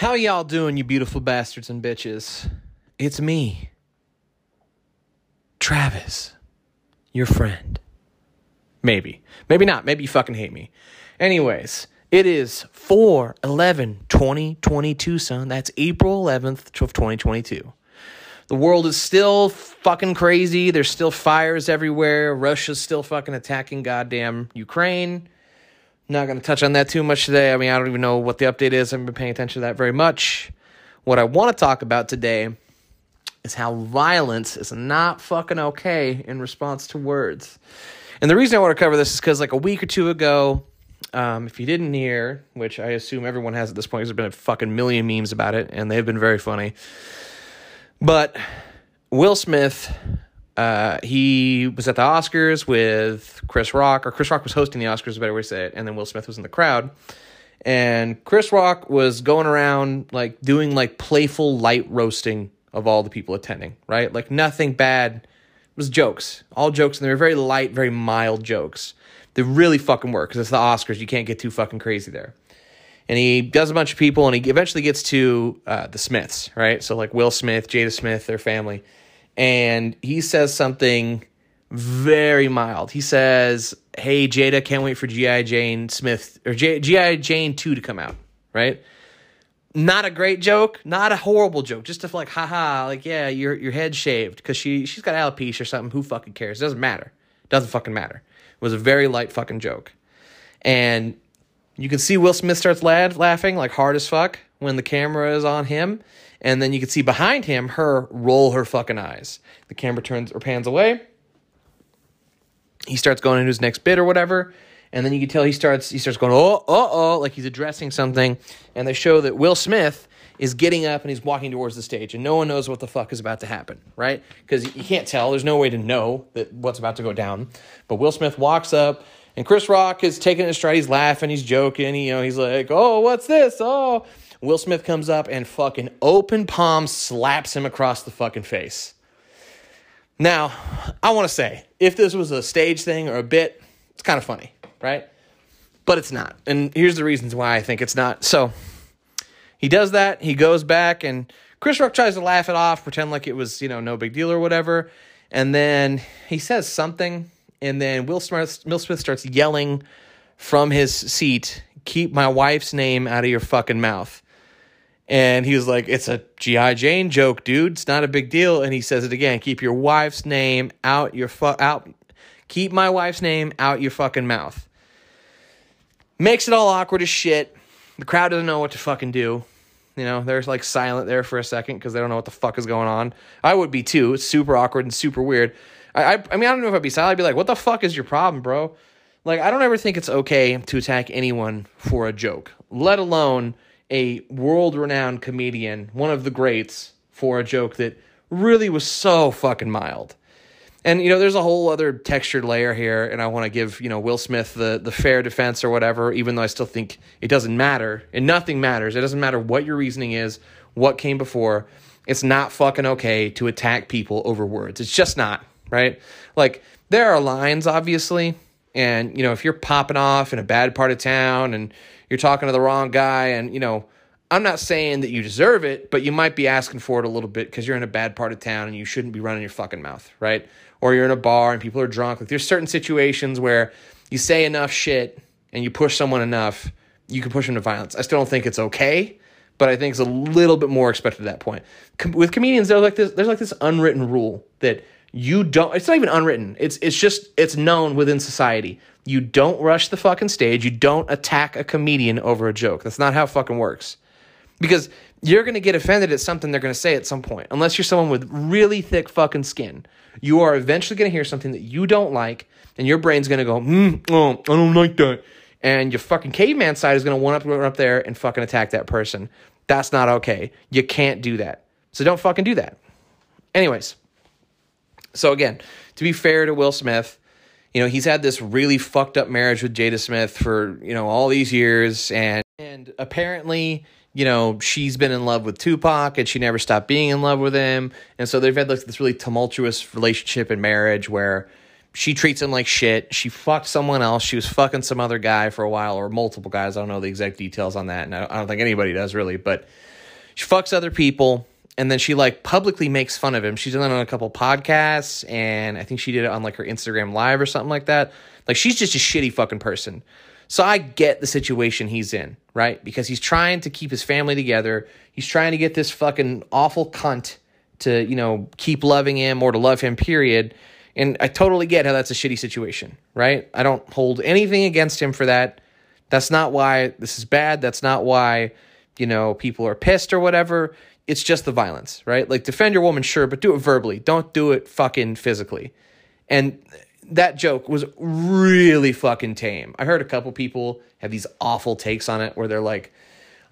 How y'all doing, you beautiful bastards and bitches? It's me, Travis, your friend. Maybe. Maybe not. Maybe you fucking hate me. Anyways, it is 4 11 2022, son. That's April 11th of 2022. The world is still fucking crazy. There's still fires everywhere. Russia's still fucking attacking goddamn Ukraine. Not going to touch on that too much today. I mean, I don't even know what the update is. I haven't been paying attention to that very much. What I want to talk about today is how violence is not fucking okay in response to words. And the reason I want to cover this is because, like, a week or two ago, um, if you didn't hear, which I assume everyone has at this point, because there's been a fucking million memes about it, and they've been very funny. But Will Smith, uh, he was at the Oscars with Chris Rock, or Chris Rock was hosting the Oscars, a better way to say it, and then Will Smith was in the crowd. And Chris Rock was going around like doing like playful light roasting of all the people attending, right? Like nothing bad. It was jokes, all jokes, and they were very light, very mild jokes. They really fucking work because it's the Oscars. You can't get too fucking crazy there and he does a bunch of people and he eventually gets to uh, the smiths right so like will smith jada smith their family and he says something very mild. He says hey jada can't wait for gi jane smith or gi jane 2 to come out right? Not a great joke not a horrible joke just to like haha like yeah your your head shaved because she she's got alopecia or something who fucking cares? It doesn't matter. It doesn't fucking matter. It was a very light fucking joke. And you can see Will Smith starts laugh, laughing like hard as fuck when the camera is on him. And then you can see behind him her roll her fucking eyes. The camera turns or pans away. He starts going into his next bit or whatever. And then you can tell he starts he starts going, oh, oh, oh, like he's addressing something. And they show that Will Smith is getting up and he's walking towards the stage, and no one knows what the fuck is about to happen, right? Because you can't tell. There's no way to know that what's about to go down. But Will Smith walks up, and Chris Rock is taking it stride. He's laughing. He's joking. You know, he's like, "Oh, what's this? Oh." Will Smith comes up and fucking open palm slaps him across the fucking face. Now, I want to say, if this was a stage thing or a bit, it's kind of funny, right? But it's not. And here's the reasons why I think it's not. So, he does that. He goes back, and Chris Rock tries to laugh it off, pretend like it was, you know, no big deal or whatever. And then he says something and then Will Smith, Will Smith starts yelling from his seat, "Keep my wife's name out of your fucking mouth." And he was like, "It's a GI Jane joke, dude. It's not a big deal." And he says it again, "Keep your wife's name out your fu- out. Keep my wife's name out your fucking mouth." Makes it all awkward as shit. The crowd doesn't know what to fucking do. You know, they're like silent there for a second because they don't know what the fuck is going on. I would be too. It's super awkward and super weird. I, I, I mean, I don't know if I'd be silent. I'd be like, what the fuck is your problem, bro? Like, I don't ever think it's okay to attack anyone for a joke, let alone a world renowned comedian, one of the greats, for a joke that really was so fucking mild. And you know, there's a whole other textured layer here, and I want to give you know Will Smith the the fair defense or whatever, even though I still think it doesn't matter, and nothing matters. It doesn't matter what your reasoning is, what came before. It's not fucking okay to attack people over words. It's just not right? Like there are lines, obviously, and you know if you're popping off in a bad part of town and you're talking to the wrong guy, and you know I'm not saying that you deserve it, but you might be asking for it a little bit because you're in a bad part of town and you shouldn't be running your fucking mouth, right? Or you're in a bar and people are drunk. Like there's certain situations where you say enough shit and you push someone enough, you can push them to violence. I still don't think it's okay, but I think it's a little bit more expected at that point. Com- with comedians, like this. There's like this unwritten rule that you don't it's not even unwritten. It's it's just it's known within society. You don't rush the fucking stage. You don't attack a comedian over a joke. That's not how fucking works. Because you're going to get offended at something they're going to say at some point unless you're someone with really thick fucking skin. You are eventually going to hear something that you don't like and your brain's going to go mm, oh i don't like that. And your fucking caveman side is going to one up run up there and fucking attack that person. That's not okay. You can't do that. So don't fucking do that. Anyways so again, to be fair to Will Smith, you know, he's had this really fucked up marriage with Jada Smith for, you know, all these years and and apparently, you know, she's been in love with Tupac and she never stopped being in love with him. And so they've had like this really tumultuous relationship and marriage where, she treats him like shit. She fucked someone else. She was fucking some other guy for a while, or multiple guys. I don't know the exact details on that, and I don't think anybody does really. But she fucks other people, and then she like publicly makes fun of him. She's done it on a couple podcasts, and I think she did it on like her Instagram live or something like that. Like she's just a shitty fucking person. So I get the situation he's in, right? Because he's trying to keep his family together. He's trying to get this fucking awful cunt to, you know, keep loving him or to love him, period. And I totally get how that's a shitty situation, right? I don't hold anything against him for that. That's not why this is bad. That's not why, you know, people are pissed or whatever. It's just the violence, right? Like defend your woman, sure, but do it verbally. Don't do it fucking physically. And that joke was really fucking tame. I heard a couple people have these awful takes on it where they're like,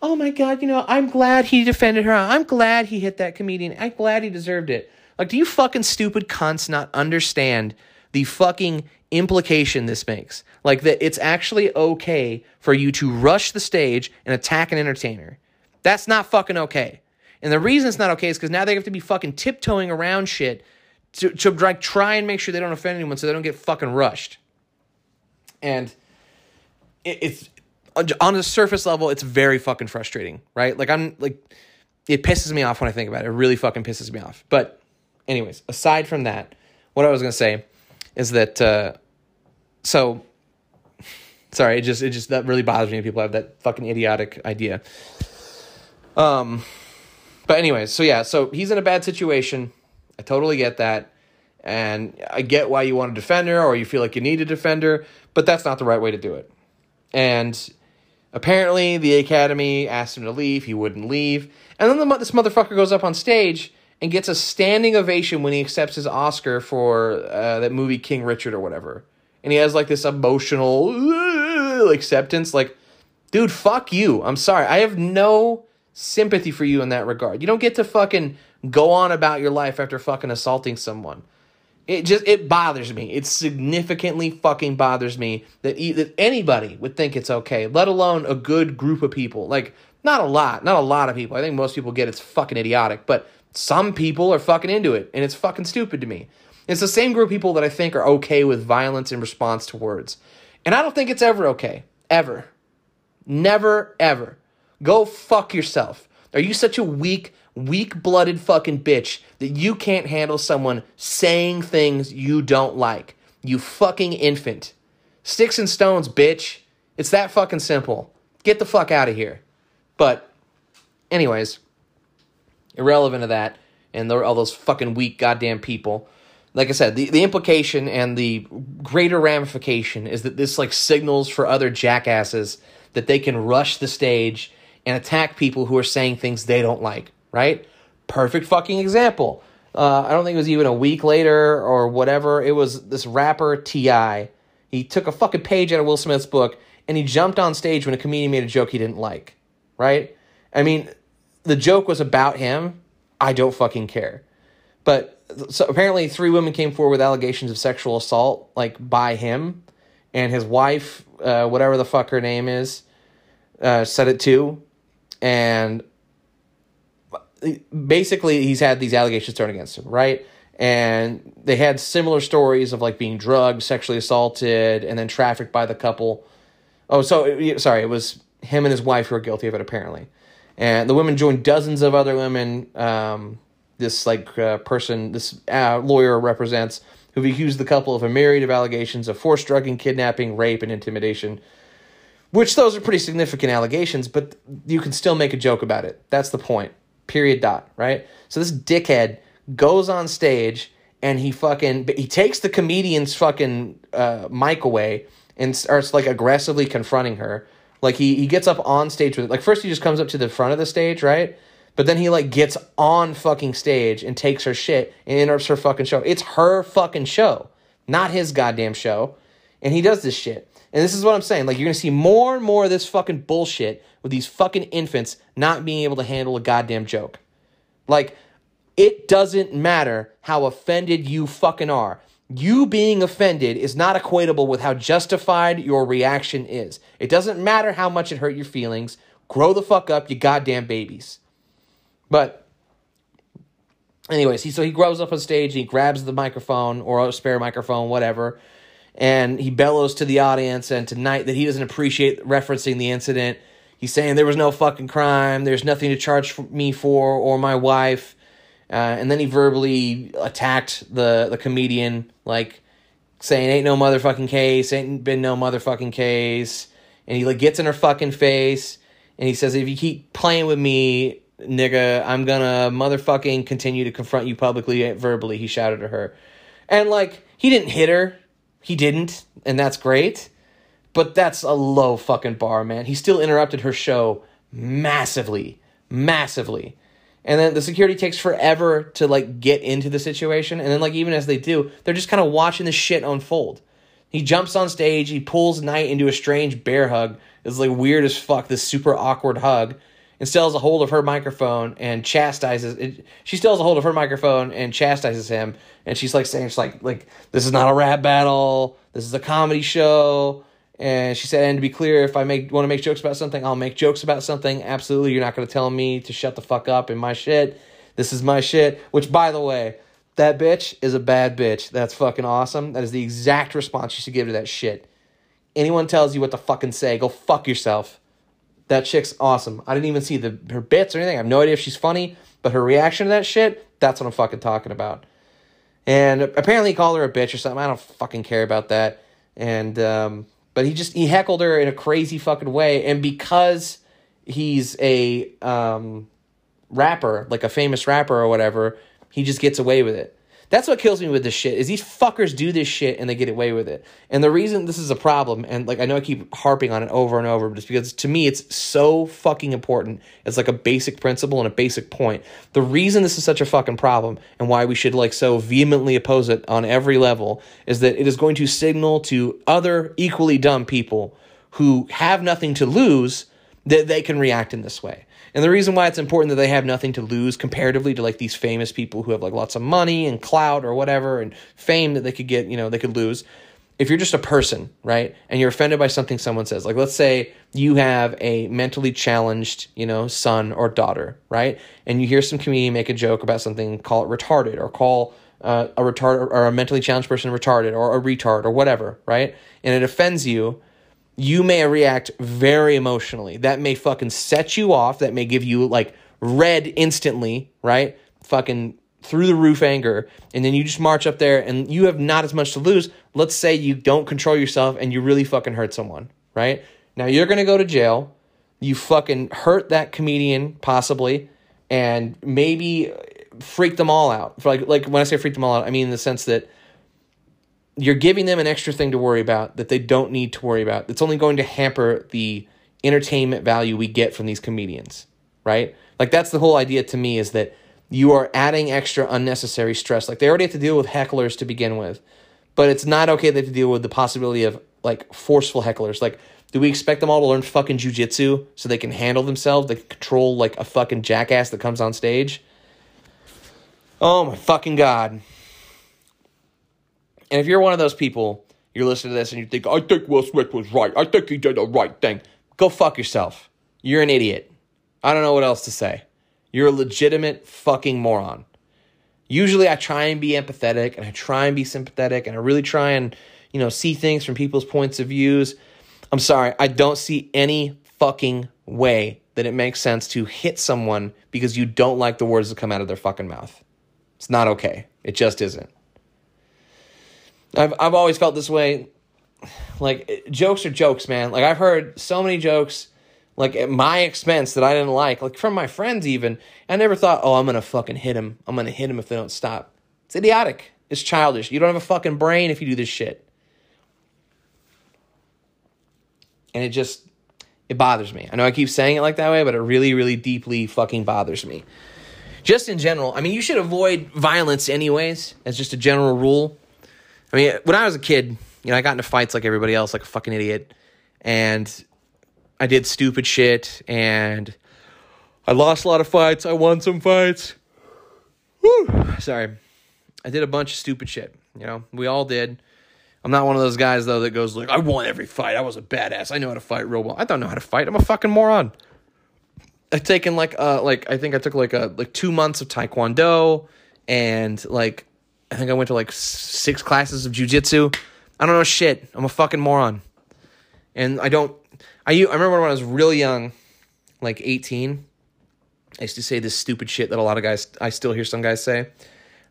"Oh my god, you know, I'm glad he defended her. I'm glad he hit that comedian. I'm glad he deserved it." Like, do you fucking stupid cunts not understand the fucking implication this makes? Like that it's actually okay for you to rush the stage and attack an entertainer. That's not fucking okay. And the reason it's not okay is because now they have to be fucking tiptoeing around shit to, to like try and make sure they don't offend anyone so they don't get fucking rushed. And it, it's on the surface level, it's very fucking frustrating, right? Like I'm like it pisses me off when I think about it. It really fucking pisses me off. But anyways, aside from that, what I was gonna say is that uh, so sorry, it just it just that really bothers me when people have that fucking idiotic idea. Um but anyways, so yeah, so he's in a bad situation I totally get that. And I get why you want a defender or you feel like you need a defender, but that's not the right way to do it. And apparently, the Academy asked him to leave. He wouldn't leave. And then the, this motherfucker goes up on stage and gets a standing ovation when he accepts his Oscar for uh, that movie King Richard or whatever. And he has like this emotional acceptance. Like, dude, fuck you. I'm sorry. I have no sympathy for you in that regard. You don't get to fucking go on about your life after fucking assaulting someone. It just it bothers me. It significantly fucking bothers me that that anybody would think it's okay, let alone a good group of people. Like not a lot, not a lot of people. I think most people get it's fucking idiotic, but some people are fucking into it and it's fucking stupid to me. It's the same group of people that I think are okay with violence in response to words. And I don't think it's ever okay. Ever. Never ever. Go fuck yourself. Are you such a weak weak blooded fucking bitch that you can't handle someone saying things you don't like. You fucking infant. Sticks and stones, bitch. It's that fucking simple. Get the fuck out of here. But, anyways, irrelevant of that and all those fucking weak goddamn people. Like I said, the, the implication and the greater ramification is that this like signals for other jackasses that they can rush the stage and attack people who are saying things they don't like right? Perfect fucking example. Uh, I don't think it was even a week later or whatever. It was this rapper T.I. He took a fucking page out of Will Smith's book and he jumped on stage when a comedian made a joke he didn't like, right? I mean, the joke was about him. I don't fucking care. But so apparently, three women came forward with allegations of sexual assault, like by him, and his wife, uh, whatever the fuck her name is, uh, said it too. And basically he's had these allegations thrown against him, right? And they had similar stories of like being drugged, sexually assaulted, and then trafficked by the couple. Oh, so sorry, it was him and his wife who were guilty of it apparently. And the women joined dozens of other women. Um, this like uh, person, this uh, lawyer represents, who've accused the couple of a myriad of allegations of forced drugging, kidnapping, rape, and intimidation. Which those are pretty significant allegations, but you can still make a joke about it. That's the point period dot, right? So this dickhead goes on stage and he fucking he takes the comedian's fucking uh, mic away and starts like aggressively confronting her. Like he he gets up on stage with it. Like first he just comes up to the front of the stage, right? But then he like gets on fucking stage and takes her shit and interrupts her fucking show. It's her fucking show, not his goddamn show. And he does this shit. And this is what I'm saying. Like, you're going to see more and more of this fucking bullshit with these fucking infants not being able to handle a goddamn joke. Like, it doesn't matter how offended you fucking are. You being offended is not equatable with how justified your reaction is. It doesn't matter how much it hurt your feelings. Grow the fuck up, you goddamn babies. But anyways, he so he grows up on stage. and He grabs the microphone or a spare microphone, whatever, and he bellows to the audience and tonight that he doesn't appreciate referencing the incident. He's saying there was no fucking crime. There's nothing to charge me for or my wife. Uh, and then he verbally attacked the the comedian, like saying, "Ain't no motherfucking case. Ain't been no motherfucking case." And he like gets in her fucking face, and he says, "If you keep playing with me, nigga, I'm gonna motherfucking continue to confront you publicly, verbally." He shouted at her, and like he didn't hit her, he didn't, and that's great. But that's a low fucking bar, man. He still interrupted her show massively, massively and then the security takes forever to like get into the situation and then like even as they do they're just kind of watching the shit unfold he jumps on stage he pulls knight into a strange bear hug it's like weird as fuck this super awkward hug and still has a hold of her microphone and chastises it, she steals a hold of her microphone and chastises him and she's like saying it's like like this is not a rap battle this is a comedy show and she said, and to be clear, if I make want to make jokes about something, I'll make jokes about something. Absolutely, you're not going to tell me to shut the fuck up in my shit. This is my shit. Which, by the way, that bitch is a bad bitch. That's fucking awesome. That is the exact response you should give to that shit. Anyone tells you what to fucking say, go fuck yourself. That chick's awesome. I didn't even see the her bits or anything. I have no idea if she's funny, but her reaction to that shit, that's what I'm fucking talking about. And apparently he called her a bitch or something. I don't fucking care about that. And um, but he just he heckled her in a crazy fucking way, and because he's a um, rapper, like a famous rapper or whatever, he just gets away with it. That's what kills me with this shit is these fuckers do this shit and they get away with it. And the reason this is a problem, and like I know I keep harping on it over and over, but it's because to me it's so fucking important. It's like a basic principle and a basic point. The reason this is such a fucking problem and why we should like so vehemently oppose it on every level is that it is going to signal to other equally dumb people who have nothing to lose that they can react in this way. And the reason why it's important that they have nothing to lose comparatively to like these famous people who have like lots of money and clout or whatever and fame that they could get, you know, they could lose. If you're just a person, right, and you're offended by something someone says, like let's say you have a mentally challenged, you know, son or daughter, right, and you hear some comedian make a joke about something, call it retarded or call uh, a retard or a mentally challenged person retarded or a retard or whatever, right, and it offends you you may react very emotionally. That may fucking set you off. That may give you like red instantly, right? Fucking through the roof anger. And then you just march up there and you have not as much to lose. Let's say you don't control yourself and you really fucking hurt someone, right? Now you're going to go to jail. You fucking hurt that comedian possibly and maybe freak them all out. Like like when I say freak them all out, I mean in the sense that you're giving them an extra thing to worry about that they don't need to worry about. It's only going to hamper the entertainment value we get from these comedians, right? Like that's the whole idea to me is that you are adding extra unnecessary stress. Like they already have to deal with hecklers to begin with, but it's not okay they have to deal with the possibility of like forceful hecklers. Like, do we expect them all to learn fucking jujitsu so they can handle themselves? They can control like a fucking jackass that comes on stage? Oh my fucking god. And if you're one of those people, you're listening to this and you think, I think Will Smith was right. I think he did the right thing. Go fuck yourself. You're an idiot. I don't know what else to say. You're a legitimate fucking moron. Usually I try and be empathetic and I try and be sympathetic and I really try and, you know, see things from people's points of views. I'm sorry, I don't see any fucking way that it makes sense to hit someone because you don't like the words that come out of their fucking mouth. It's not okay. It just isn't. I've I've always felt this way. Like jokes are jokes, man. Like I've heard so many jokes, like at my expense that I didn't like, like from my friends even. I never thought, oh, I'm gonna fucking hit him. I'm gonna hit him if they don't stop. It's idiotic. It's childish. You don't have a fucking brain if you do this shit. And it just it bothers me. I know I keep saying it like that way, but it really, really deeply fucking bothers me. Just in general, I mean, you should avoid violence anyways, as just a general rule. I mean, when I was a kid, you know, I got into fights like everybody else, like a fucking idiot, and I did stupid shit, and I lost a lot of fights. I won some fights. Sorry, I did a bunch of stupid shit. You know, we all did. I'm not one of those guys though that goes like, I won every fight. I was a badass. I know how to fight real well. I don't know how to fight. I'm a fucking moron. I've taken like uh like I think I took like a like two months of taekwondo and like I think I went to like six classes of jujitsu. I don't know shit. I'm a fucking moron, and I don't. I I remember when I was really young, like 18. I used to say this stupid shit that a lot of guys. I still hear some guys say.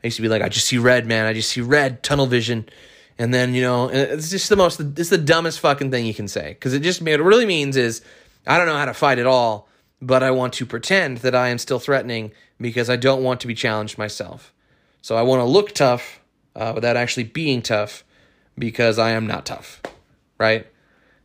I used to be like, I just see red, man. I just see red, tunnel vision. And then, you know, it's just the most, it's the dumbest fucking thing you can say. Because it just, what it really means is, I don't know how to fight at all, but I want to pretend that I am still threatening because I don't want to be challenged myself. So I want to look tough uh, without actually being tough because I am not tough, right?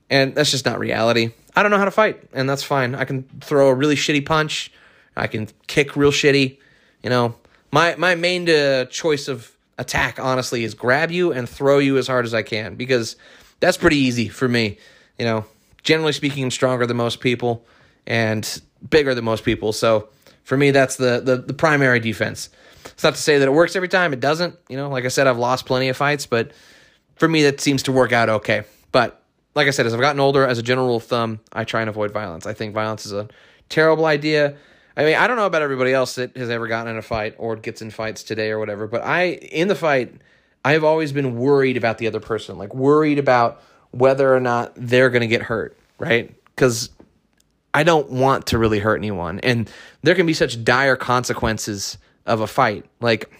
And that's just not reality. I don't know how to fight, and that's fine. I can throw a really shitty punch. I can kick real shitty. You know, my my main uh, choice of attack, honestly, is grab you and throw you as hard as I can because that's pretty easy for me. You know, generally speaking, I'm stronger than most people and bigger than most people. So for me, that's the, the, the primary defense. It's not to say that it works every time. It doesn't. You know, like I said, I've lost plenty of fights, but for me, that seems to work out okay. But like I said, as I've gotten older, as a general rule of thumb, I try and avoid violence. I think violence is a terrible idea. I mean, I don't know about everybody else that has ever gotten in a fight or gets in fights today or whatever, but I, in the fight, I've always been worried about the other person, like worried about whether or not they're going to get hurt, right? Because I don't want to really hurt anyone. And there can be such dire consequences of a fight. Like,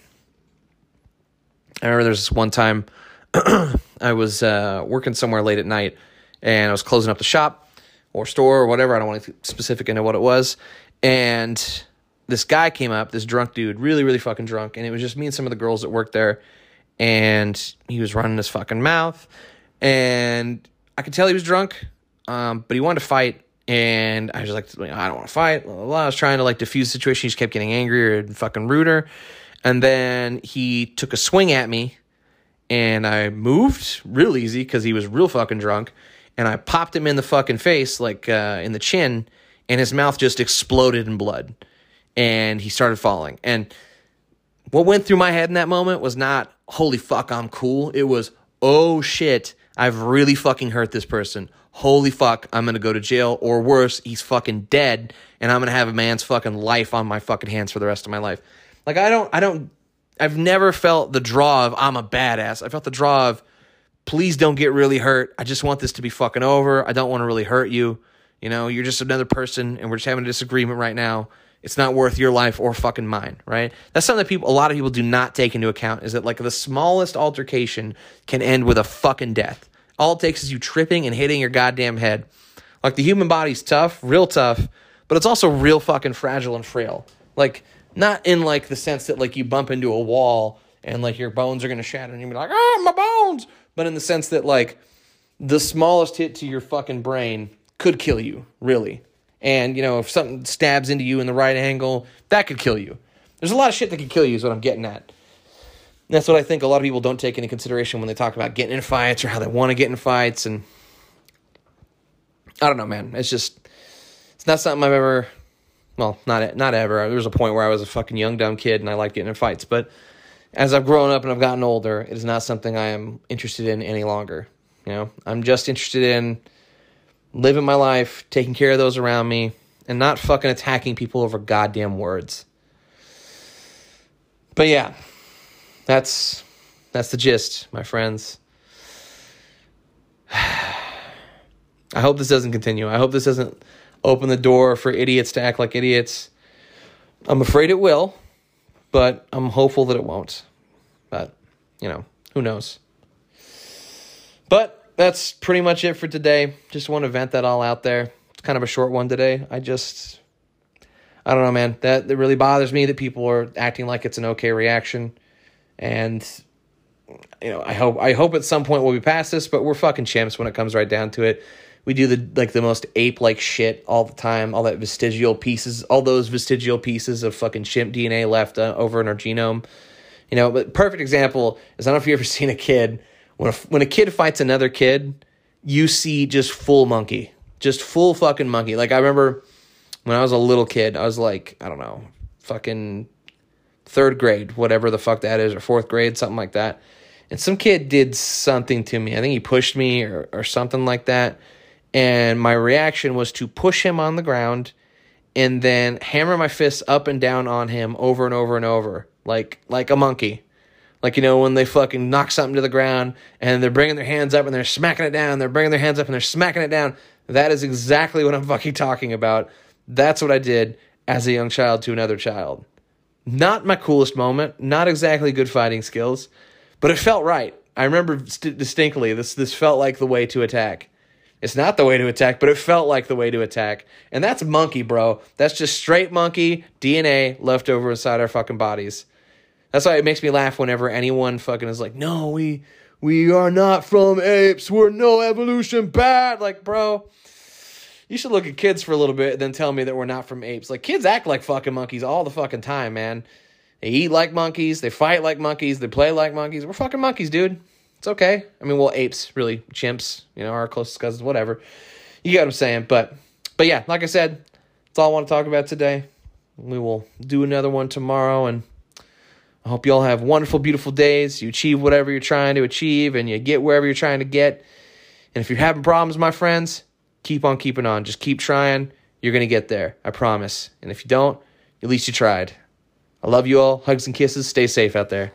I remember there's this one time I was uh, working somewhere late at night and I was closing up the shop or store or whatever. I don't want to be specific into what it was. And this guy came up, this drunk dude, really, really fucking drunk, and it was just me and some of the girls that worked there, and he was running his fucking mouth, and I could tell he was drunk, um, but he wanted to fight, and I was like, I don't want to fight. Blah, blah, blah. I was trying to like diffuse the situation. He just kept getting angrier and fucking ruder, and then he took a swing at me, and I moved real easy because he was real fucking drunk, and I popped him in the fucking face, like uh, in the chin and his mouth just exploded in blood and he started falling. And what went through my head in that moment was not, holy fuck, I'm cool. It was, oh shit, I've really fucking hurt this person. Holy fuck, I'm gonna go to jail, or worse, he's fucking dead, and I'm gonna have a man's fucking life on my fucking hands for the rest of my life. Like, I don't, I don't, I've never felt the draw of, I'm a badass. I felt the draw of, please don't get really hurt. I just want this to be fucking over. I don't wanna really hurt you. You know, you're just another person and we're just having a disagreement right now. It's not worth your life or fucking mine, right? That's something that people, a lot of people do not take into account is that like the smallest altercation can end with a fucking death. All it takes is you tripping and hitting your goddamn head. Like the human body's tough, real tough, but it's also real fucking fragile and frail. Like, not in like the sense that like you bump into a wall and like your bones are gonna shatter and you're like, ah, my bones, but in the sense that like the smallest hit to your fucking brain could kill you, really. And, you know, if something stabs into you in the right angle, that could kill you. There's a lot of shit that could kill you, is what I'm getting at. And that's what I think a lot of people don't take into consideration when they talk about getting in fights or how they want to get in fights. And I don't know, man. It's just, it's not something I've ever, well, not not ever. There was a point where I was a fucking young, dumb kid and I liked getting in fights. But as I've grown up and I've gotten older, it is not something I am interested in any longer. You know, I'm just interested in living my life, taking care of those around me, and not fucking attacking people over goddamn words. But yeah, that's that's the gist, my friends. I hope this doesn't continue. I hope this doesn't open the door for idiots to act like idiots. I'm afraid it will, but I'm hopeful that it won't. But, you know, who knows? But that's pretty much it for today. Just want to vent that all out there. It's kind of a short one today. I just, I don't know, man. That, that really bothers me that people are acting like it's an okay reaction. And, you know, I hope, I hope at some point we'll be past this, but we're fucking chimps when it comes right down to it. We do the, like the most ape like shit all the time. All that vestigial pieces, all those vestigial pieces of fucking chimp DNA left uh, over in our genome. You know, but perfect example is I don't know if you ever seen a kid when a, when a kid fights another kid, you see just full monkey, just full fucking monkey. Like I remember when I was a little kid, I was like, I don't know, fucking third grade, whatever the fuck that is, or fourth grade, something like that. And some kid did something to me. I think he pushed me or, or something like that. And my reaction was to push him on the ground and then hammer my fists up and down on him over and over and over like like a monkey. Like, you know, when they fucking knock something to the ground and they're bringing their hands up and they're smacking it down, they're bringing their hands up and they're smacking it down. That is exactly what I'm fucking talking about. That's what I did as a young child to another child. Not my coolest moment, not exactly good fighting skills, but it felt right. I remember st- distinctly this this felt like the way to attack. It's not the way to attack, but it felt like the way to attack. And that's monkey, bro. That's just straight monkey DNA left over inside our fucking bodies. That's why it makes me laugh whenever anyone fucking is like, "No, we we are not from apes. We're no evolution bad." Like, bro, you should look at kids for a little bit and then tell me that we're not from apes. Like, kids act like fucking monkeys all the fucking time, man. They eat like monkeys, they fight like monkeys, they play like monkeys. We're fucking monkeys, dude. It's okay. I mean, well, apes, really, chimps, you know, our closest cousins, whatever. You get what I'm saying, but but yeah, like I said, that's all I want to talk about today. We will do another one tomorrow and I hope you all have wonderful, beautiful days. You achieve whatever you're trying to achieve and you get wherever you're trying to get. And if you're having problems, my friends, keep on keeping on. Just keep trying. You're going to get there. I promise. And if you don't, at least you tried. I love you all. Hugs and kisses. Stay safe out there.